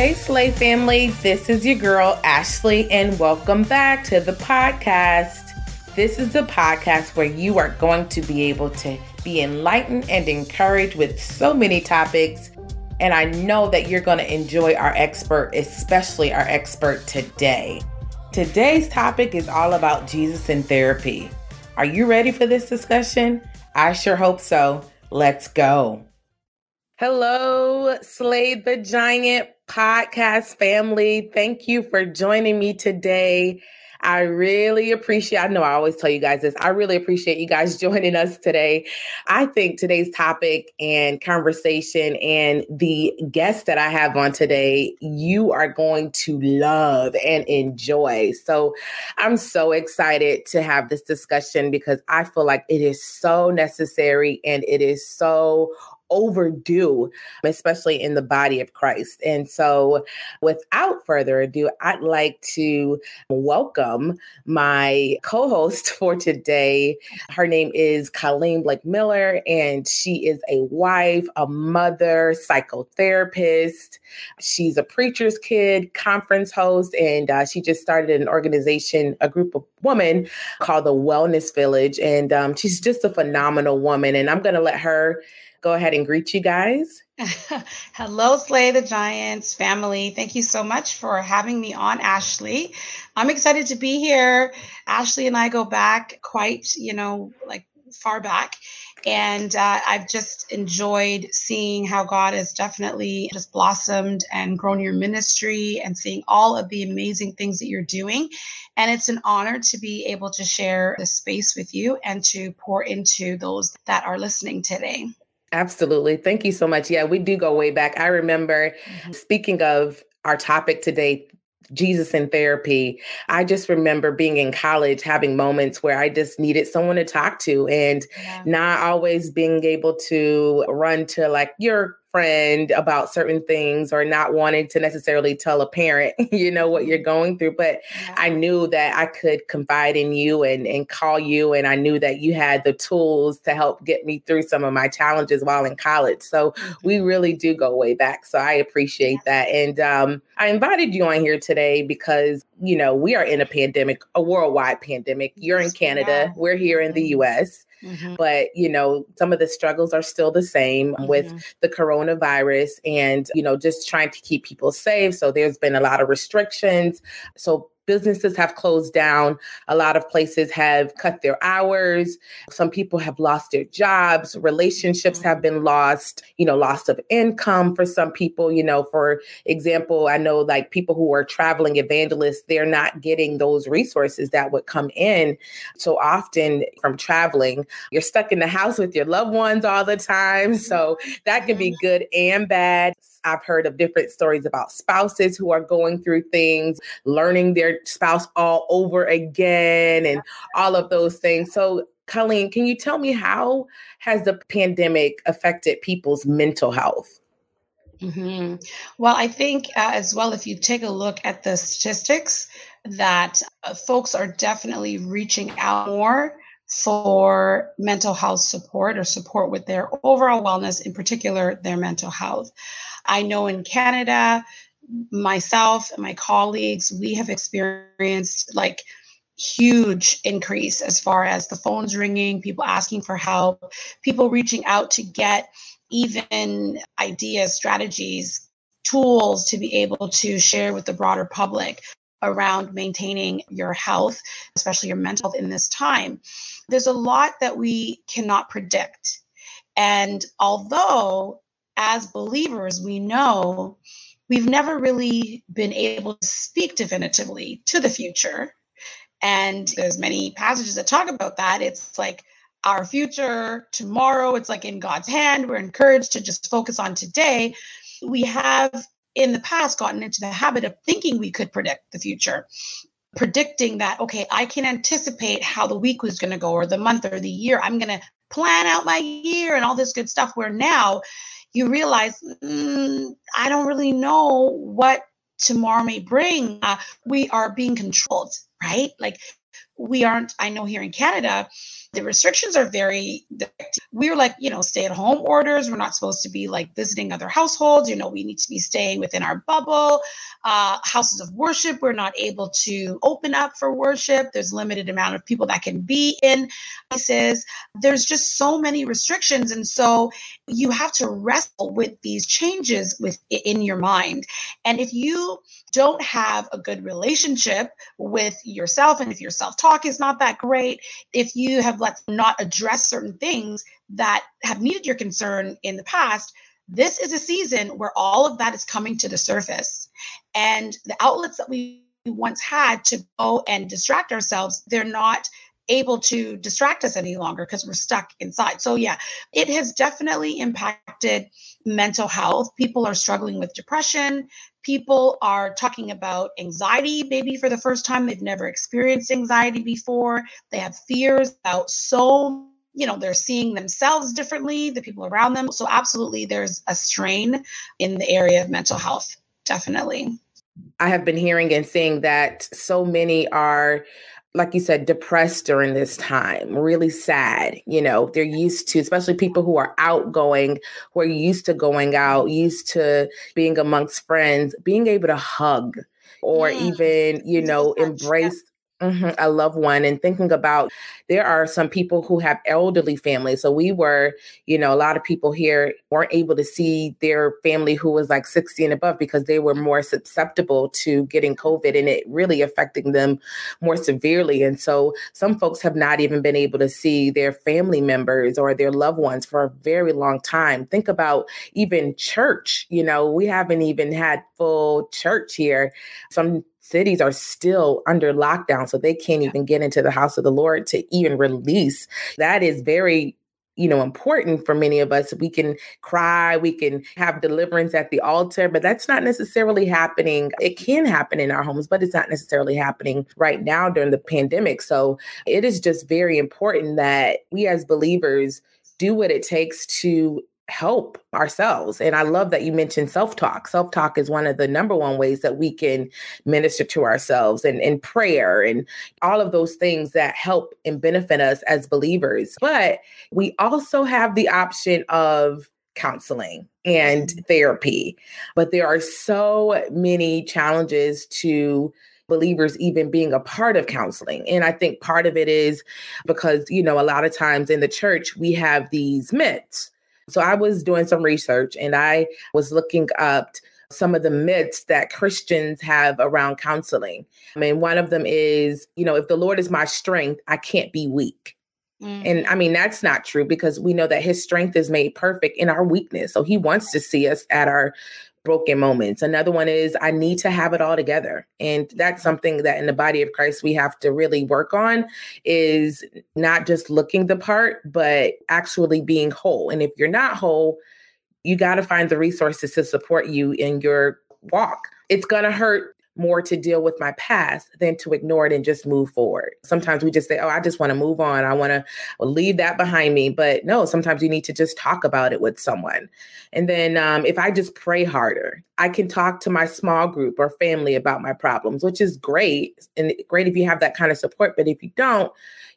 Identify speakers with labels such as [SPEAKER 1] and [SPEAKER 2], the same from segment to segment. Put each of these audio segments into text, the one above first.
[SPEAKER 1] Hey, Slay family, this is your girl, Ashley, and welcome back to the podcast. This is the podcast where you are going to be able to be enlightened and encouraged with so many topics. And I know that you're going to enjoy our expert, especially our expert today. Today's topic is all about Jesus in therapy. Are you ready for this discussion? I sure hope so. Let's go. Hello, Slay the Giant podcast family. Thank you for joining me today. I really appreciate, I know I always tell you guys this, I really appreciate you guys joining us today. I think today's topic and conversation and the guest that I have on today, you are going to love and enjoy. So I'm so excited to have this discussion because I feel like it is so necessary and it is so overdue, especially in the body of Christ. And so, without further ado, I'd like to welcome my co host for today. Her name is Colleen Blake Miller, and she is a wife, a mother, psychotherapist. She's a preacher's kid, conference host, and uh, she just started an organization, a group of women called the Wellness Village. And um, she's just a phenomenal woman. And I'm going to let her go ahead and greet you guys.
[SPEAKER 2] Hello, Slay the Giants family. Thank you so much for having me on, Ashley. I'm excited to be here. Ashley and I go back quite, you know, like far back. And uh, I've just enjoyed seeing how God has definitely just blossomed and grown your ministry and seeing all of the amazing things that you're doing. And it's an honor to be able to share this space with you and to pour into those that are listening today.
[SPEAKER 1] Absolutely. Thank you so much. Yeah, we do go way back. I remember mm-hmm. speaking of our topic today, Jesus in therapy. I just remember being in college having moments where I just needed someone to talk to and yeah. not always being able to run to like your friend about certain things or not wanting to necessarily tell a parent, you know, what you're mm-hmm. going through. But yeah. I knew that I could confide in you and, and call you. And I knew that you had the tools to help get me through some of my challenges while in college. So mm-hmm. we really do go way back. So I appreciate yeah. that. And um, I invited you on here today because, you know, we are in a pandemic, a worldwide pandemic. You're in Canada, yeah. we're here in the mm-hmm. US. Mm-hmm. But, you know, some of the struggles are still the same mm-hmm. with the coronavirus and, you know, just trying to keep people safe. So there's been a lot of restrictions. So businesses have closed down. A lot of places have cut their hours. Some people have lost their jobs. Relationships mm-hmm. have been lost, you know, loss of income for some people. You know, for example, I know like people who are traveling evangelists, they're not getting those resources that would come in so often from traveling. You're stuck in the house with your loved ones all the time. So that can be mm-hmm. good and bad. I've heard of different stories about spouses who are going through things, learning their spouse all over again, and all of those things. So, Colleen, can you tell me how has the pandemic affected people's mental health?
[SPEAKER 2] Mm-hmm. Well, I think uh, as well, if you take a look at the statistics, that uh, folks are definitely reaching out more for mental health support or support with their overall wellness, in particular, their mental health. I know in Canada, myself and my colleagues, we have experienced like huge increase as far as the phones ringing, people asking for help, people reaching out to get even ideas, strategies, tools to be able to share with the broader public around maintaining your health, especially your mental health in this time. There's a lot that we cannot predict. And although as believers, we know we've never really been able to speak definitively to the future. And there's many passages that talk about that. It's like our future tomorrow, it's like in God's hand. We're encouraged to just focus on today. We have in the past gotten into the habit of thinking we could predict the future predicting that okay i can anticipate how the week was going to go or the month or the year i'm going to plan out my year and all this good stuff where now you realize mm, I don't really know what tomorrow may bring. Uh, we are being controlled, right? Like we aren't, I know here in Canada, the restrictions are very we're like you know stay at home orders. We're not supposed to be like visiting other households. You know we need to be staying within our bubble. Uh, houses of worship we're not able to open up for worship. There's limited amount of people that can be in places. There's just so many restrictions and so you have to wrestle with these changes with in your mind. And if you don't have a good relationship with yourself and if your self-talk is not that great if you have let's not address certain things that have needed your concern in the past this is a season where all of that is coming to the surface and the outlets that we once had to go and distract ourselves they're not able to distract us any longer because we're stuck inside. So, yeah, it has definitely impacted mental health. People are struggling with depression. People are talking about anxiety, maybe for the first time. They've never experienced anxiety before. They have fears about so you know they're seeing themselves differently the people around them so absolutely there's a strain in the area of mental health definitely
[SPEAKER 1] I have been hearing and seeing that so many are like you said, depressed during this time, really sad. You know, they're used to, especially people who are outgoing, who are used to going out, used to being amongst friends, being able to hug or mm. even, you know, embrace Mm-hmm, a loved one and thinking about there are some people who have elderly families. So we were, you know, a lot of people here weren't able to see their family who was like 60 and above because they were more susceptible to getting COVID and it really affecting them more severely. And so some folks have not even been able to see their family members or their loved ones for a very long time. Think about even church, you know, we haven't even had full church here. Some cities are still under lockdown, so they can't even get into the house of the Lord to even release. That is very you know important for many of us. We can cry we can have deliverance at the altar but that's not necessarily happening. It can happen in our homes but it's not necessarily happening right now during the pandemic. So it is just very important that we as believers do what it takes to help ourselves. And I love that you mentioned self talk. Self talk is one of the number one ways that we can minister to ourselves and, and prayer and all of those things that help and benefit us as believers. But we also have the option of counseling and mm-hmm. therapy. But there are so many challenges to believers even being a part of counseling. And I think part of it is because, you know, a lot of times in the church, we have these myths so I was doing some research and I was looking up some of the myths that Christians have around counseling. I mean, one of them is, you know, if the Lord is my strength, I can't be weak. Mm. And I mean, that's not true because we know that his strength is made perfect in our weakness. So he wants to see us at our broken moments. Another one is I need to have it all together. And that's mm-hmm. something that in the body of Christ we have to really work on is not just looking the part, but actually being whole. And if you're not whole, you got to find the resources to support you in your walk. It's going to hurt more to deal with my past than to ignore it and just move forward. Sometimes we just say, Oh, I just want to move on. I want to leave that behind me. But no, sometimes you need to just talk about it with someone. And then um, if I just pray harder, I can talk to my small group or family about my problems, which is great. And great if you have that kind of support. But if you don't,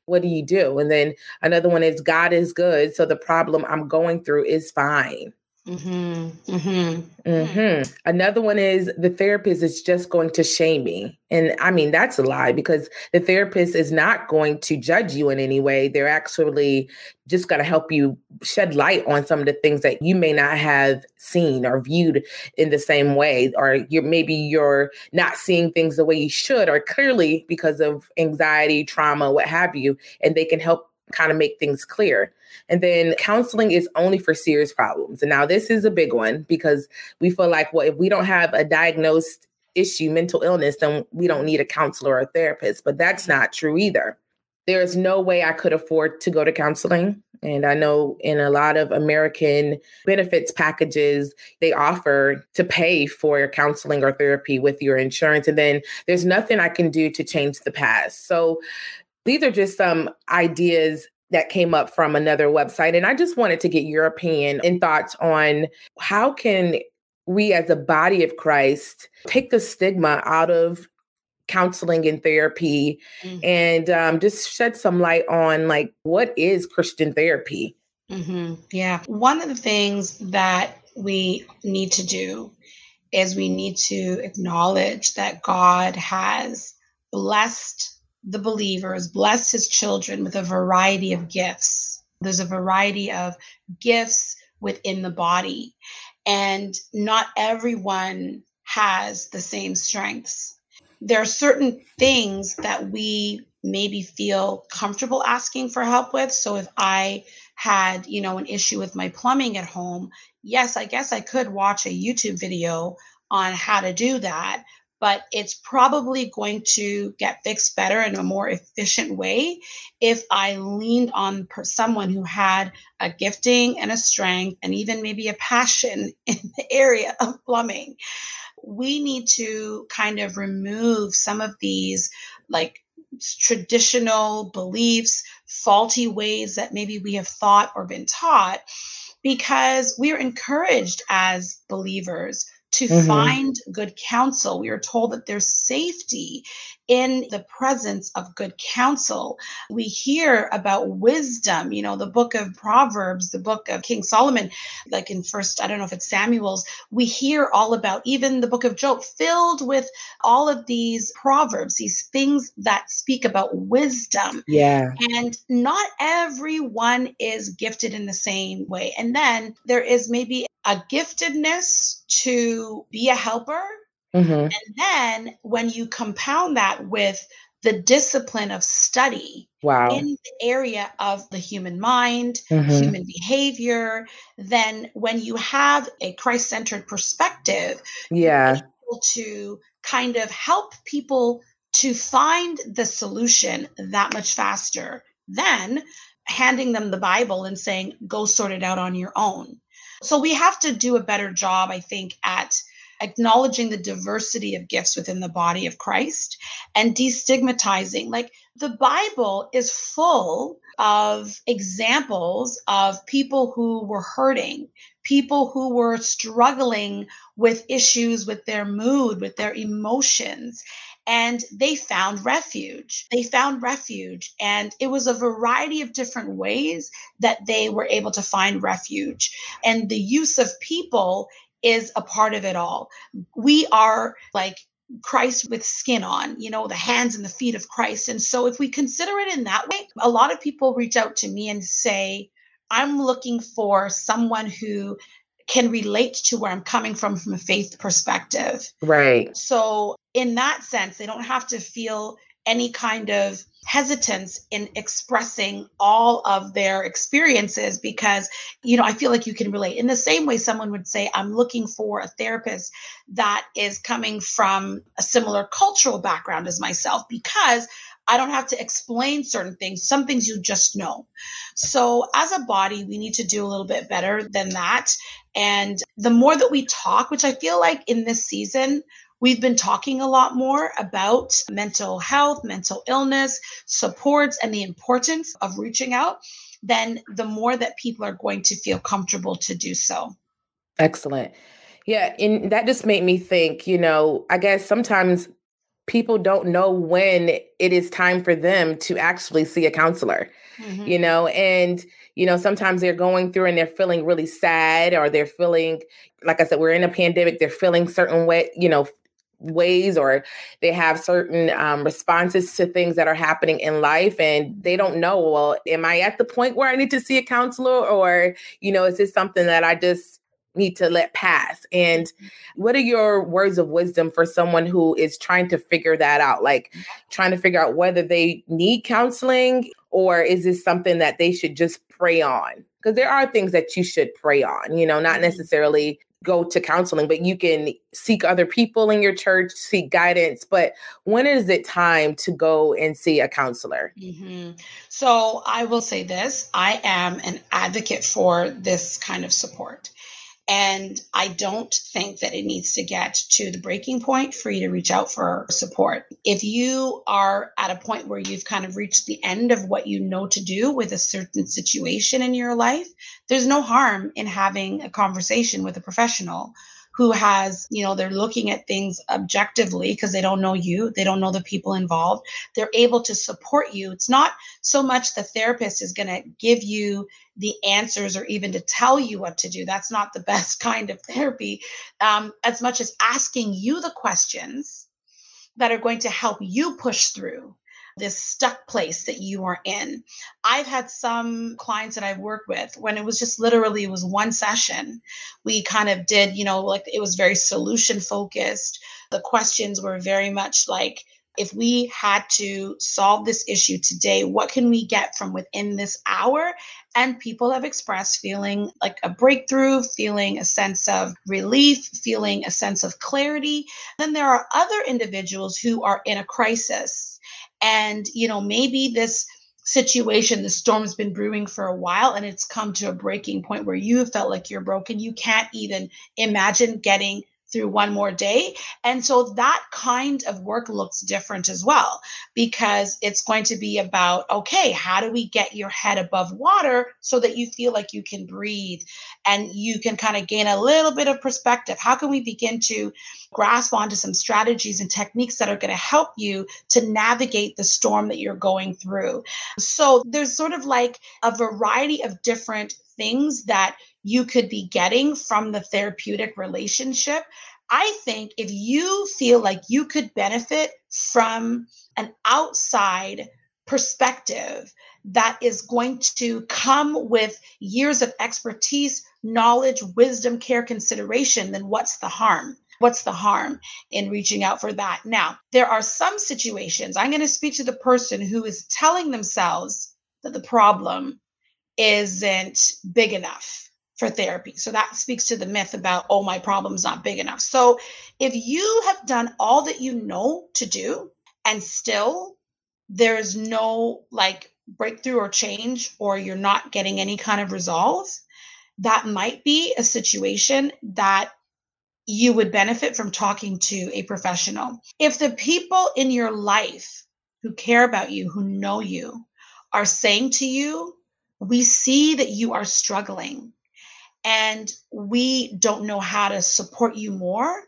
[SPEAKER 1] what do you do? And then another one is God is good. So the problem I'm going through is fine. Mm-hmm, mm-hmm. Mm-hmm. Another one is the therapist is just going to shame me. And I mean, that's a lie because the therapist is not going to judge you in any way. They're actually just going to help you shed light on some of the things that you may not have seen or viewed in the same way. Or you're maybe you're not seeing things the way you should, or clearly because of anxiety, trauma, what have you. And they can help kind of make things clear. And then counseling is only for serious problems. And now this is a big one because we feel like, well, if we don't have a diagnosed issue, mental illness, then we don't need a counselor or a therapist. But that's not true either. There is no way I could afford to go to counseling. And I know in a lot of American benefits packages, they offer to pay for your counseling or therapy with your insurance. And then there's nothing I can do to change the past. So these are just some ideas that came up from another website and I just wanted to get your opinion and thoughts on how can we as a body of Christ take the stigma out of counseling and therapy mm-hmm. and um, just shed some light on like what is Christian therapy?
[SPEAKER 2] Mm-hmm. Yeah. One of the things that we need to do is we need to acknowledge that God has blessed the believers, blessed his children with a variety of gifts. There's a variety of gifts within the body, and not everyone has the same strengths. There are certain things that we maybe feel comfortable asking for help with. So if I had, you know, an issue with my plumbing at home, yes, I guess I could watch a YouTube video on how to do that, but it's probably going to get fixed better in a more efficient way if I leaned on per- someone who had a gifting and a strength and even maybe a passion in the area of plumbing. We need to kind of remove some of these like traditional beliefs, faulty ways that maybe we have thought or been taught, because we're encouraged as believers to mm-hmm. find good counsel. We are told that there's safety in the presence of good counsel. We hear about wisdom, you know, the book of Proverbs, the book of King Solomon, like in first, I don't know if it's Samuel's, we hear all about even the book of Job, filled with all of these proverbs, these things that speak about wisdom.
[SPEAKER 1] Yeah.
[SPEAKER 2] And not everyone is gifted in the same way. And then there is maybe a giftedness to be a helper Mm-hmm. And then when you compound that with the discipline of study
[SPEAKER 1] wow.
[SPEAKER 2] in the area of the human mind, mm-hmm. human behavior, then when you have a Christ centered perspective,
[SPEAKER 1] yeah,
[SPEAKER 2] to kind of help people to find the solution that much faster than handing them the Bible and saying, go sort it out on your own. So we have to do a better job, I think, at acknowledging the diversity of gifts within the body of Christ and destigmatizing. Like the Bible is full of examples of people who were hurting, people who were struggling with issues with their mood, with their emotions. And they found refuge. They found refuge. And it was a variety of different ways that they were able to find refuge. And the use of people is a part of it all. We are like Christ with skin on, you know, the hands and the feet of Christ. And so if we consider it in that way, a lot of people reach out to me and say, I'm looking for someone who can relate to where I'm coming from from a faith perspective.
[SPEAKER 1] Right.
[SPEAKER 2] So in that sense, they don't have to feel any kind of hesitance in expressing all of their experiences because you know i feel like you can relate in the same way someone would say i'm looking for a therapist that is coming from a similar cultural background as myself because I don't have to explain certain things. Some things you just know. So, as a body, we need to do a little bit better than that. And the more that we talk, which I feel like in this season, We've been talking a lot more about mental health, mental illness, supports, and the importance of reaching out, then the more that people are going to feel comfortable to do so.
[SPEAKER 1] Excellent. Yeah. And that just made me think, you know, I guess sometimes people don't know when it is time for them to actually see a counselor, mm-hmm. you know, and you know sometimes they're going through and they're feeling really sad or they're feeling like i said we're in a pandemic they're feeling certain way you know ways or they have certain um, responses to things that are happening in life and they don't know well am i at the point where i need to see a counselor or you know is this something that i just need to let pass? And what are your words of wisdom for someone who is trying to figure that out? Like trying to figure out whether they need counseling or is this something that they should just pray on? Because there are things that you should pray on you know not mm-hmm. necessarily go to counseling, but you can seek other people in your church, seek guidance. But when is it time to go and see a counselor?
[SPEAKER 2] Mm-hmm. So I will say this I am an advocate for this kind of support. And I don't think that it needs to get to the breaking point for you to reach out for support. If you are at a point where you've kind of reached the end of what you know to do with a certain situation in your life, there's no harm in having a conversation with a professional who has, you know, they're looking at things objectively because they don't know you, they don't know the people involved. They're able to support you. It's not so much the therapist is going to give you the answers or even to tell you what to do. That's not the best kind of therapy, um, as much as asking you the questions that are going to help you push through this stuck place that you are in. I've had some clients that I've worked with when it was just literally it was one session. We kind of did, you know, like it was very solution focused. The questions were very much like if we had to solve this issue today, what can we get from within this hour? And people have expressed feeling like a breakthrough, feeling a sense of relief, feeling a sense of clarity. Then there are other individuals who are in a crisis and, you know, maybe this situation, the storm's been brewing for a while and it's come to a breaking point where you have felt like you're broken. You can't even imagine getting through one more day. And so that kind of work looks different as well, because it's going to be about okay, how do we get your head above water so that you feel like you can breathe and you can kind of gain a little bit of perspective? How can we begin to grasp onto some strategies and techniques that are going to help you to navigate the storm that you're going through? So there's sort of like a variety of different things that you could be getting from the therapeutic relationship. I think if you feel like you could benefit from an outside perspective that is going to come with years of expertise, knowledge, wisdom, care, consideration, then what's the harm? What's the harm in reaching out for that? Now, there are some situations, I'm going to speak to the person who is telling themselves that the problem isn't big enough for therapy. So that speaks to the myth about, oh, my problem's not big enough. So if you have done all that you know to do and still there's no like breakthrough or change, or you're not getting any kind of resolve, that might be a situation that you would benefit from talking to a professional. If the people in your life who care about you, who know you, are saying to you, we see that you are struggling and we don't know how to support you more,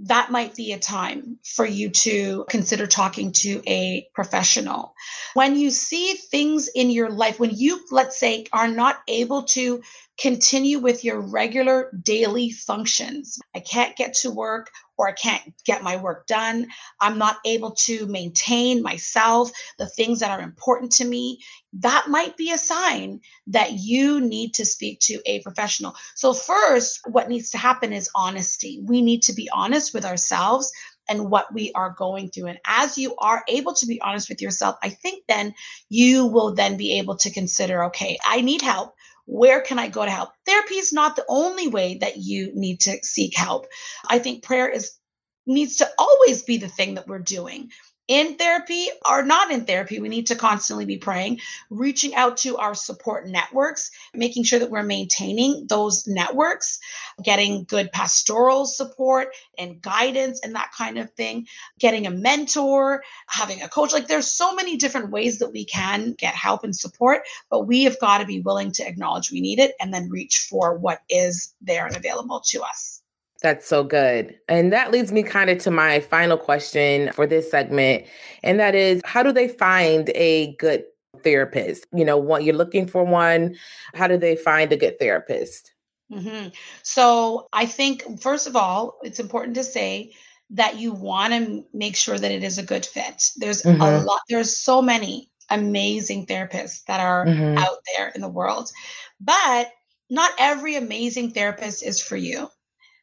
[SPEAKER 2] that might be a time for you to consider talking to a professional. When you see things in your life, when you, let's say, are not able to continue with your regular daily functions, I can't get to work or I can't get my work done. I'm not able to maintain myself, the things that are important to me. That might be a sign that you need to speak to a professional. So, first, what needs to happen is honesty. We need to be honest with ourselves and what we are going through. And as you are able to be honest with yourself, I think then you will then be able to consider okay, I need help where can I go to help? Therapy is not the only way that you need to seek help. I think prayer is needs to always be the thing that we're doing in therapy or not in therapy, we need to constantly be praying, reaching out to our support networks, making sure that we're maintaining those networks, getting good pastoral support and guidance and that kind of thing, getting a mentor, having a coach. Like there's so many different ways that we can get help and support, but we have got to be willing to acknowledge we need it and then reach for what is there and available to us.
[SPEAKER 1] That's so good. And that leads me kind of to my final question for this segment. And that is how do they find a good therapist? You know, what you're looking for one, how do they find a good therapist?
[SPEAKER 2] Mm-hmm. So I think, first of all, it's important to say that you want to make sure that it is a good fit. There's mm-hmm. a lot, there's so many amazing therapists that are mm-hmm. out there in the world, but not every amazing therapist is for you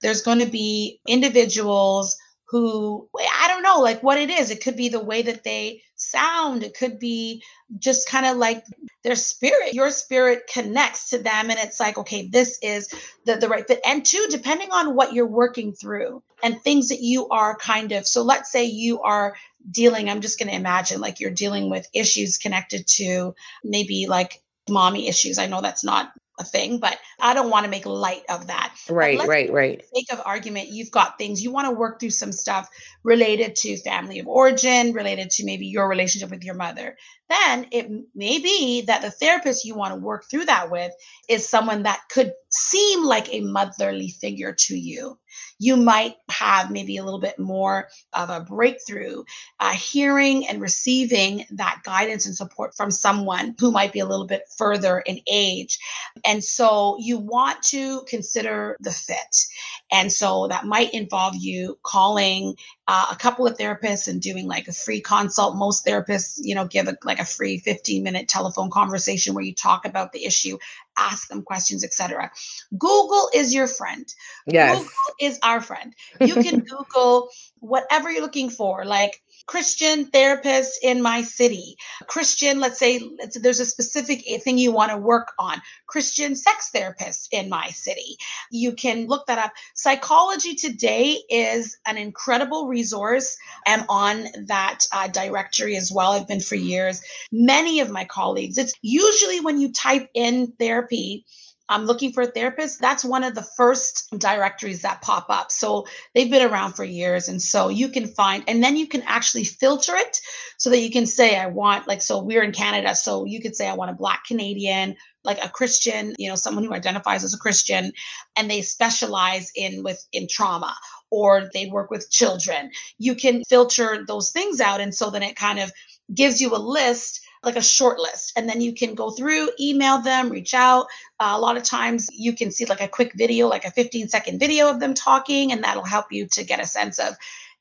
[SPEAKER 2] there's going to be individuals who I don't know like what it is. It could be the way that they sound. It could be just kind of like their spirit. Your spirit connects to them and it's like, okay, this is the, the right fit. And two, depending on what you're working through and things that you are kind of so let's say you are dealing, I'm just gonna imagine like you're dealing with issues connected to maybe like mommy issues. I know that's not a thing, but I don't want to make light of that.
[SPEAKER 1] Right, right, right.
[SPEAKER 2] sake of argument, you've got things you want to work through some stuff related to family of origin, related to maybe your relationship with your mother. Then it may be that the therapist you want to work through that with is someone that could seem like a motherly figure to you you might have maybe a little bit more of a breakthrough uh, hearing and receiving that guidance and support from someone who might be a little bit further in age. And so you want to consider the fit. And so that might involve you calling uh, a couple of therapists and doing like a free consult. Most therapists, you know, give a, like a free 15 minute telephone conversation where you talk about the issue, ask them questions, etc. Google is your friend.
[SPEAKER 1] Yes.
[SPEAKER 2] Google is our friend. You can Google whatever you're looking for, like Christian therapist in my city. Christian, let's say there's a specific thing you want to work on. Christian sex therapist in my city. You can look that up. Psychology Today is an incredible resource. I'm on that uh, directory as well. I've been for years. Many of my colleagues, it's usually when you type in therapy, I'm looking for a therapist, that's one of the first directories that pop up. So they've been around for years. And so you can find, and then you can actually filter it so that you can say, I want, like, so we're in Canada. So you could say, I want a Black Canadian, like a Christian, you know, someone who identifies as a Christian, and they specialize in with in trauma or they work with children. You can filter those things out. And so then it kind of gives you a list like a short list and then you can go through email them reach out uh, a lot of times you can see like a quick video like a 15 second video of them talking and that'll help you to get a sense of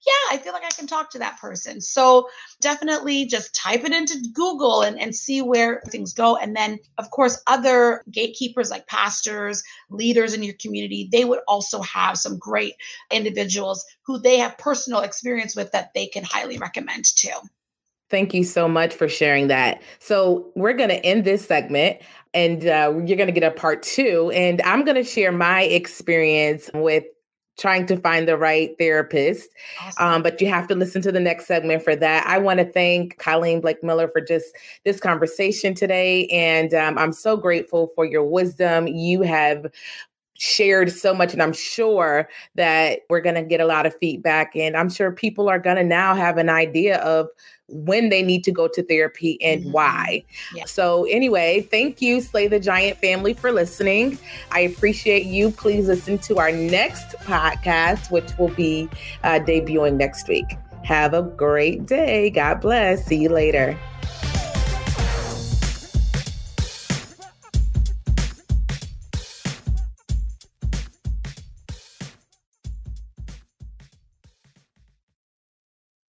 [SPEAKER 2] yeah, I feel like I can talk to that person. So definitely just type it into Google and, and see where things go. And then, of course, other gatekeepers like pastors, leaders in your community, they would also have some great individuals who they have personal experience with that they can highly recommend too.
[SPEAKER 1] Thank you so much for sharing that. So, we're going to end this segment and uh, you're going to get a part two. And I'm going to share my experience with trying to find the right therapist. Awesome. Um, but you have to listen to the next segment for that. I want to thank Colleen Blake Miller for just this conversation today. And um, I'm so grateful for your wisdom. You have shared so much and i'm sure that we're going to get a lot of feedback and i'm sure people are going to now have an idea of when they need to go to therapy and mm-hmm. why. Yeah. so anyway thank you slay the giant family for listening. I appreciate you. Please listen to our next podcast which will be uh, debuting next week. Have a great day. God bless. See you later